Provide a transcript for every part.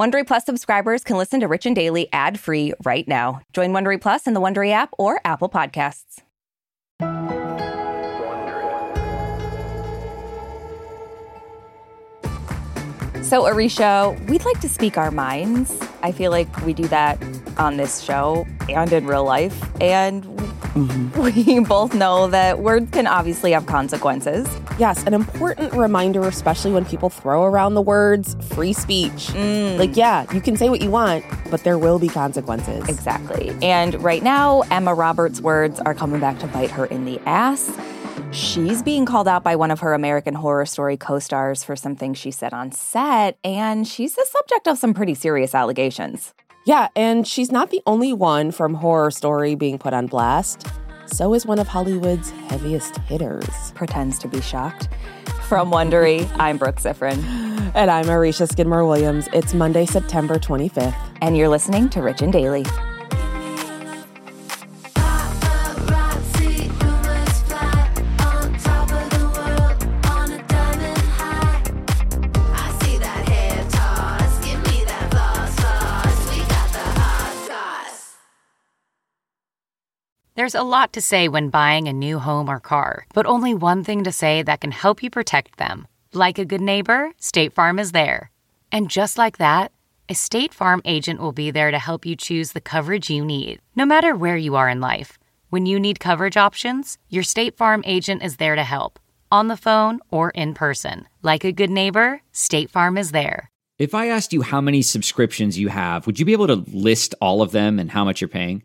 Wondery Plus subscribers can listen to Rich and Daily ad-free right now. Join Wondery Plus in the Wondery app or Apple Podcasts. So, Arisha, we'd like to speak our minds. I feel like we do that on this show and in real life. And mm-hmm. we both know that words can obviously have consequences. Yes, an important reminder, especially when people throw around the words free speech. Mm. Like, yeah, you can say what you want, but there will be consequences. Exactly. And right now, Emma Roberts' words are coming back to bite her in the ass. She's being called out by one of her American Horror Story co stars for something she said on set, and she's the subject of some pretty serious allegations. Yeah, and she's not the only one from Horror Story being put on blast. So is one of Hollywood's heaviest hitters. Pretends to be shocked. From Wondery, I'm Brooke Siffrinn. And I'm Arisha Skidmore Williams. It's Monday, September 25th. And you're listening to Rich and Daily. There's a lot to say when buying a new home or car, but only one thing to say that can help you protect them. Like a good neighbor, State Farm is there. And just like that, a State Farm agent will be there to help you choose the coverage you need, no matter where you are in life. When you need coverage options, your State Farm agent is there to help, on the phone or in person. Like a good neighbor, State Farm is there. If I asked you how many subscriptions you have, would you be able to list all of them and how much you're paying?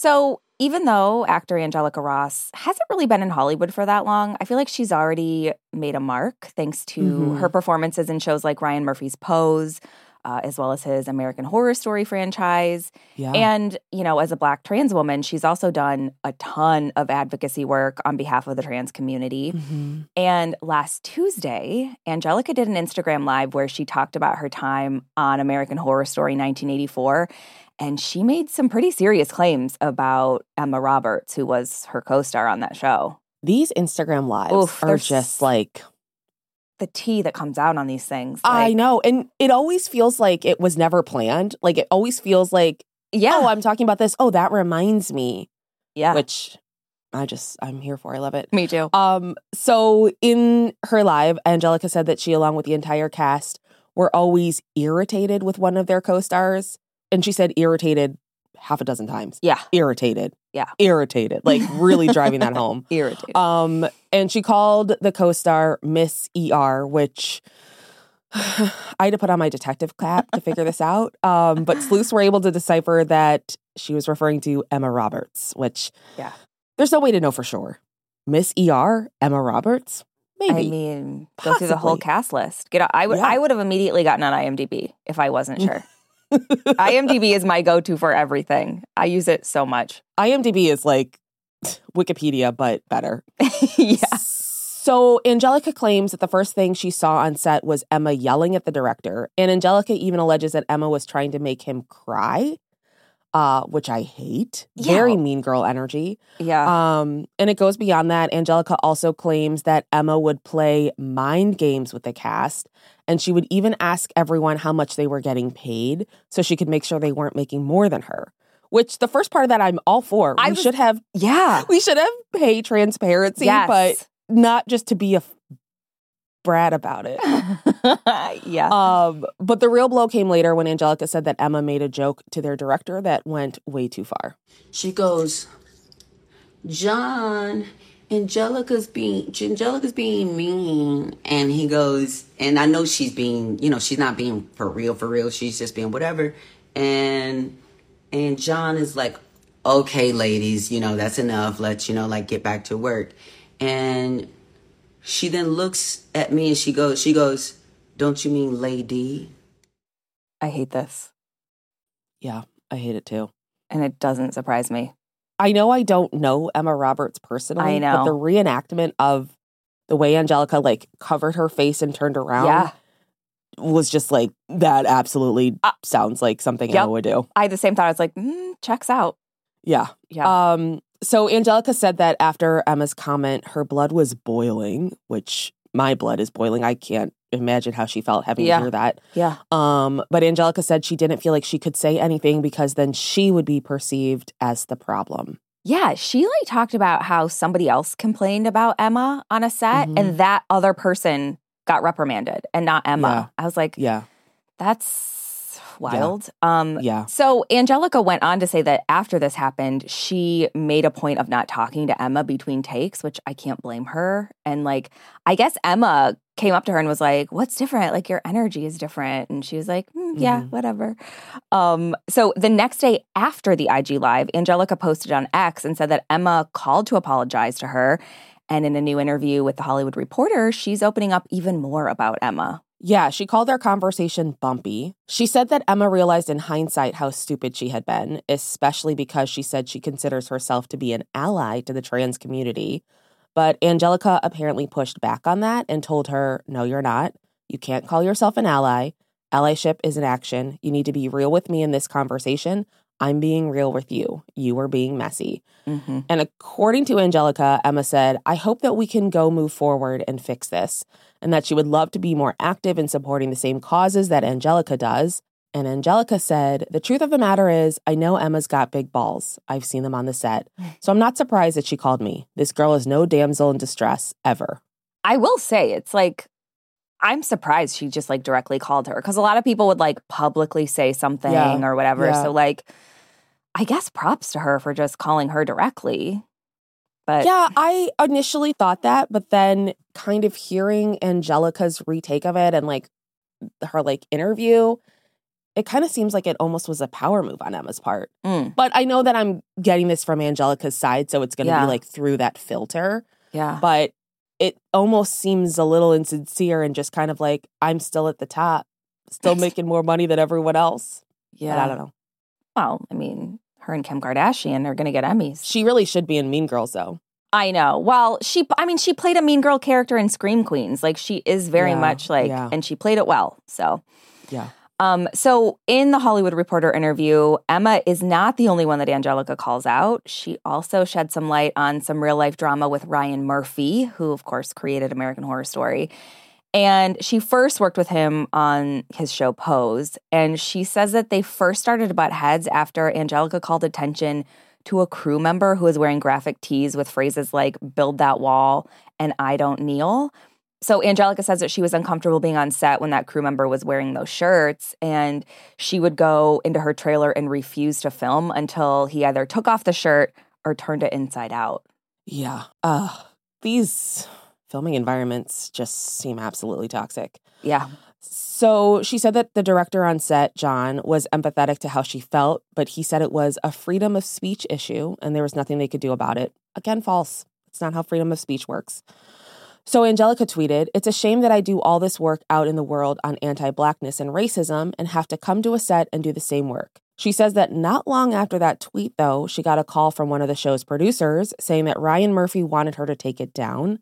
So, even though actor Angelica Ross hasn't really been in Hollywood for that long, I feel like she's already made a mark thanks to mm-hmm. her performances in shows like Ryan Murphy's Pose, uh, as well as his American Horror Story franchise. Yeah. And, you know, as a Black trans woman, she's also done a ton of advocacy work on behalf of the trans community. Mm-hmm. And last Tuesday, Angelica did an Instagram Live where she talked about her time on American Horror Story 1984 and she made some pretty serious claims about Emma Roberts, who was her co star on that show. These Instagram lives Oof, are just like the tea that comes out on these things. Like, I know. And it always feels like it was never planned. Like it always feels like, yeah. oh, I'm talking about this. Oh, that reminds me. Yeah. Which I just I'm here for. I love it. Me too. Um so in her live, Angelica said that she along with the entire cast were always irritated with one of their co-stars and she said irritated half a dozen times. Yeah. Irritated. Yeah. Irritated. Like really driving that home. Irritated. Um, and she called the co-star Miss ER, which I had to put on my detective cap to figure this out. Um, but sleuths were able to decipher that she was referring to Emma Roberts, which yeah, there's no way to know for sure. Miss ER, Emma Roberts. Maybe. I mean, go through the whole cast list. Get. I would. Yeah. I would have immediately gotten on IMDb if I wasn't sure. IMDb is my go to for everything. I use it so much. IMDb is like Wikipedia, but better. yeah. So Angelica claims that the first thing she saw on set was Emma yelling at the director. And Angelica even alleges that Emma was trying to make him cry uh, which I hate. Yeah. Very mean girl energy. Yeah. Um, and it goes beyond that. Angelica also claims that Emma would play mind games with the cast, and she would even ask everyone how much they were getting paid so she could make sure they weren't making more than her. Which the first part of that I'm all for. I we was, should have, yeah, we should have pay transparency, yes. but not just to be a brat about it. yeah. Um, but the real blow came later when Angelica said that Emma made a joke to their director that went way too far. She goes, John, Angelica's being Angelica's being mean, and he goes, and I know she's being, you know, she's not being for real, for real. She's just being whatever, and and John is like, okay, ladies, you know, that's enough. Let's, you know, like get back to work, and she then looks at me and she goes, she goes, don't you mean lady? I hate this. Yeah, I hate it too. And it doesn't surprise me. I know I don't know Emma Roberts personally, I know. but the reenactment of the way Angelica like covered her face and turned around Yeah. was just like that absolutely Uh, sounds like something yep. Emma would do. I had the same thought. I was like, mm, checks out. Yeah. Yeah. Um so Angelica said that after Emma's comment her blood was boiling, which my blood is boiling. I can't imagine how she felt having Yeah. to hear that. yeah. Um, but Angelica said she didn't feel like she could say anything because then she would be perceived as the problem. Yeah. She like talked about how somebody else complained about Emma on a set Mhm. and that other person got reprimanded and not Emma. Yeah. I was like, Yeah. that's wild. Um, Yeah. So Angelica went on to say that after this happened, she made a point of not talking to Emma between takes, which I can't blame her. And like, I guess Emma came up to her and was like, "What's different? Like your energy is different." And she was like, "Mm, "Yeah, Mhm. whatever." Um, so the next day after the IG live, Angelica posted on X and said that Emma called to apologize to her. And in a new interview with the Hollywood Reporter, she's opening up even more about Emma. Yeah, she called their conversation bumpy. She said that Emma realized in hindsight how stupid she had been, especially because she said she considers herself to be an ally to the trans community. But Angelica apparently pushed back on that and told her, No, you're not. You can't call yourself an ally. Allyship is an action. You need to be real with me in this conversation. I'm being real with you. You are being messy. Mm-hmm. And according to Angelica, Emma said, I hope that we can go move forward and fix this, and that she would love to be more active in supporting the same causes that Angelica does. And Angelica said, The truth of the matter is, I know Emma's got big balls. I've seen them on the set. So I'm not surprised that she called me. This girl is no damsel in distress ever. I will say it's like I'm surprised she just like directly called her because a lot of people would like publicly say something Yeah. or whatever. Yeah. So like I guess props to her for just calling her directly. But Yeah, I initially thought that, but then kind of hearing Angelica's retake of it and like her like interview, it kind of seems like it almost was a power move on Emma's part. Mm, But I know that I'm getting this from Angelica's side, so it's going to Yeah. be like through that filter. yeah. But it almost seems a little insincere and just kind of like I'm still at the top, still making more money than everyone else. yeah. But I don't know. Well, I mean, her and Kim Kardashian are going to get Emmys. She really should be in Mean Girls though. I know. Well, she I mean, she played a mean girl character in Scream Queens. Like she is very Yeah, much like yeah. and she played it well. So Yeah. Um, so in the Hollywood Reporter interview, Emma is not the only one that Angelica calls out. She also shed some light on some real life drama with Ryan Murphy, who of course created American Horror Story. And she first worked with him on his show Pose. And she says that they first started to butt heads after Angelica called attention to a crew member who was wearing graphic tees with phrases like build that wall and I don't kneel. So Angelica says that she was uncomfortable being on set when that crew member was wearing those shirts and she would go into her trailer and refuse to film until he either took off the shirt or turned it inside out. Yeah. Uh these filming environments just seem absolutely toxic. Yeah. So she said that the director on set, John, was empathetic to how she felt, but he said it was a freedom of speech issue and there was nothing they could do about it. Again, false. It's not how freedom of speech works. So Angelica tweeted, It's a shame that I do all this work out in the world on anti blackness and racism and have to come to a set and do the same work. She says that not long after that tweet, though, she got a call from one of the show's producers saying that Ryan Murphy wanted her to take it down.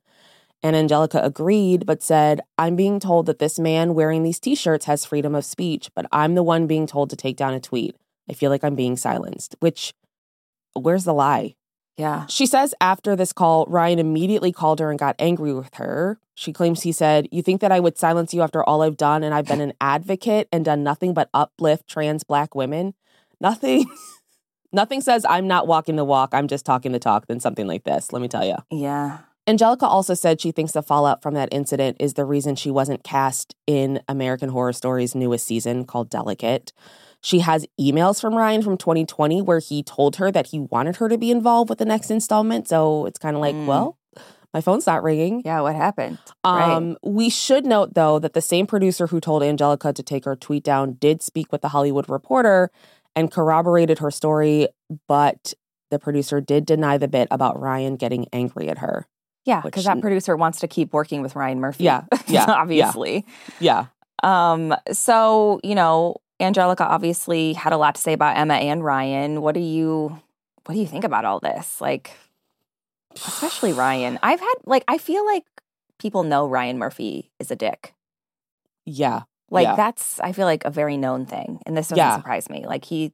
And Angelica agreed, but said, I'm being told that this man wearing these t shirts has freedom of speech, but I'm the one being told to take down a tweet. I feel like I'm being silenced, which, where's the lie? Yeah. She says after this call, Ryan immediately called her and got angry with her. She claims he said, You think that I would silence you after all I've done and I've been an advocate and done nothing but uplift trans black women? Nothing. Nothing says I'm not walking the walk, I'm just talking the talk than something like this, let me tell you. Yeah. Angelica also said she thinks the fallout from that incident is the reason she wasn't cast in American Horror Story's newest season called Delicate. She has emails from Ryan from 2020 where he told her that he wanted her to be involved with the next installment. So it's kind of like, Mm. well, my phone's not ringing. Yeah, what happened? Um, we should note though that the same producer who told Angelica to take her tweet down did speak with the Hollywood Reporter and corroborated her story, but the producer did deny the bit about Ryan getting angry at her. Yeah, because that producer wants to keep working with Ryan Murphy. Yeah, yeah, yeah. obviously. Yeah. Um, so, you know, Angelica obviously had a lot to say about Emma and Ryan. What do you what do you think about all this? Like especially Ryan. I've had like I feel like people know Ryan Murphy is a dick. Yeah. Like Yeah. that's I feel like a very known thing. And this doesn't Yeah. surprise me. Like he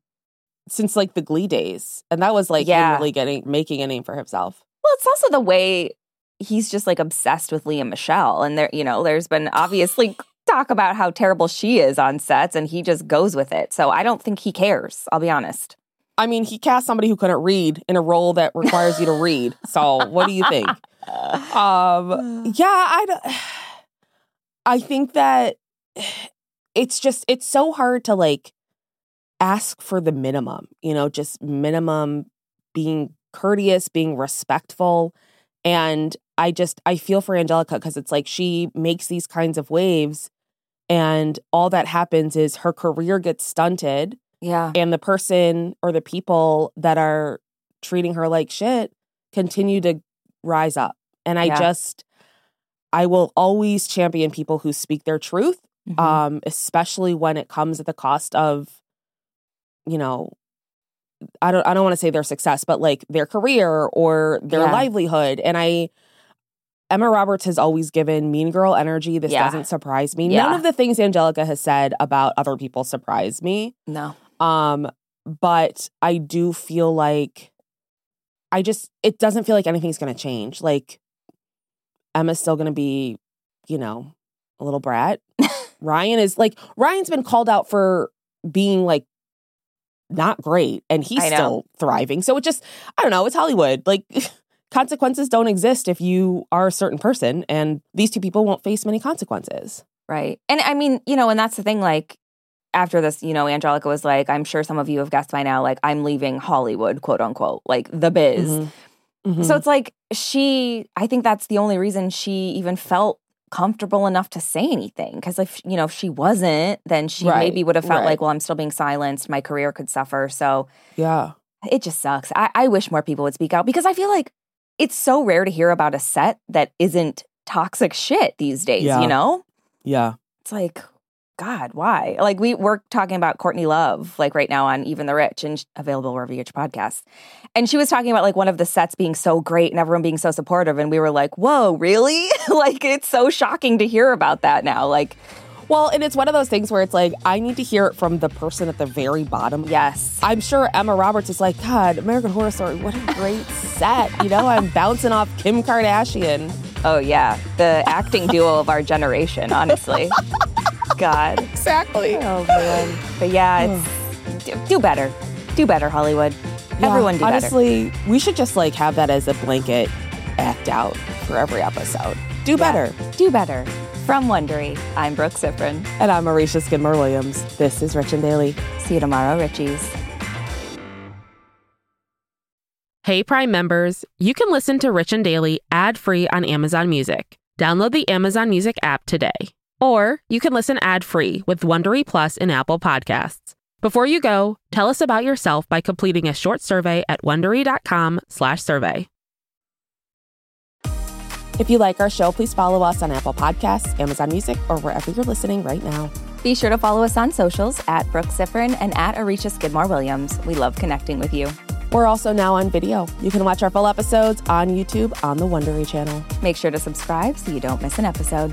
Since like the Glee days. And that was like Yeah. really getting making a name for himself. well, it's also the way he's just like obsessed with Lea Michele. And there, you know, there's been obviously talk about how terrible she is on sets and he just goes with it. So I don't think he cares, I'll be honest. I mean, he cast somebody who couldn't read in a role that requires you to read. So, what do you think? Um, yeah, I I think that it's just it's so hard to like ask for the minimum, you know, just minimum being courteous, being respectful. And I just I feel for Angelica because it's like she makes these kinds of waves and all that happens is her career gets stunted Yeah. and the person or the people that are treating her like shit continue to rise up. And I Yeah. just I will always champion people who speak their truth, Mhm. um, especially when it comes at the cost of, you know, I don't I don't want to say their success, but like their career or their Yeah. livelihood. And I Emma Roberts has always given mean girl energy. This Yeah. doesn't surprise me. None of the things Angelica has said about other people surprise me. no. Um, but I do feel like I just it doesn't feel like anything's gonna change. Like Emma's still gonna be, you know, a little brat. Ryan is like Ryan's been called out for being like not great and he's still thriving. So it just I don't know, it's Hollywood. Like consequences don't exist if you are a certain person and these two people won't face many consequences. Right. And I mean, you know, and that's the thing, like, after this, you know, Angelica was like, I'm sure some of you have guessed by now, like, I'm leaving Hollywood, quote unquote, like the biz. Mhm. Mhm. So it's like she, I think that's the only reason she even felt comfortable enough to say anything. Cause if, you know, if she wasn't, then she Right, maybe would have felt right. like, well, I'm still being silenced. My career could suffer. So yeah. it just sucks. I, I wish more people would speak out because I feel like it's so rare to hear about a set that isn't toxic shit these days, Yeah. you know? Yeah. it's like god why like we we're talking about courtney love like right now on even the rich and available wherever you get your podcasts and she was talking about like one of the sets being so great and everyone being so supportive and we were like whoa really like it's so shocking to hear about that now like Well, and it's one of those things where it's like, I need to hear it from the person at the very bottom. yes I'm sure Emma Roberts is like, God, American Horror Story, what a great set. You know, I'm bouncing off Kim Kardashian. oh yeah the acting duo of our generation honestly god Exactly. oh man but yeah it's do, do better do better hollywood everyone do better Honestly, we should just like have that as a blanket act out for every episode. Do Yeah. better. do better from wondery i'm brooke Siffrinn. And I'm Marisha Skidmore Williams. This is Rich and Daily. see you tomorrow richies Hey Prime members, you can listen to Rich and Daily ad-free on Amazon Music. Download the Amazon Music app today. Or you can listen ad-free with Wondery Plus in Apple Podcasts. Before you go, tell us about yourself by completing a short survey at wondery.com/survey. If you like our show, please follow us on Apple Podcasts, Amazon Music, or wherever you're listening right now. Be sure to follow us on socials at Brooke Siffrinn and at Arisha Skidmore Williams. We love connecting with you. We're also now on video. You can watch our full episodes on YouTube on the Wondery channel. Make sure to subscribe so you don't miss an episode.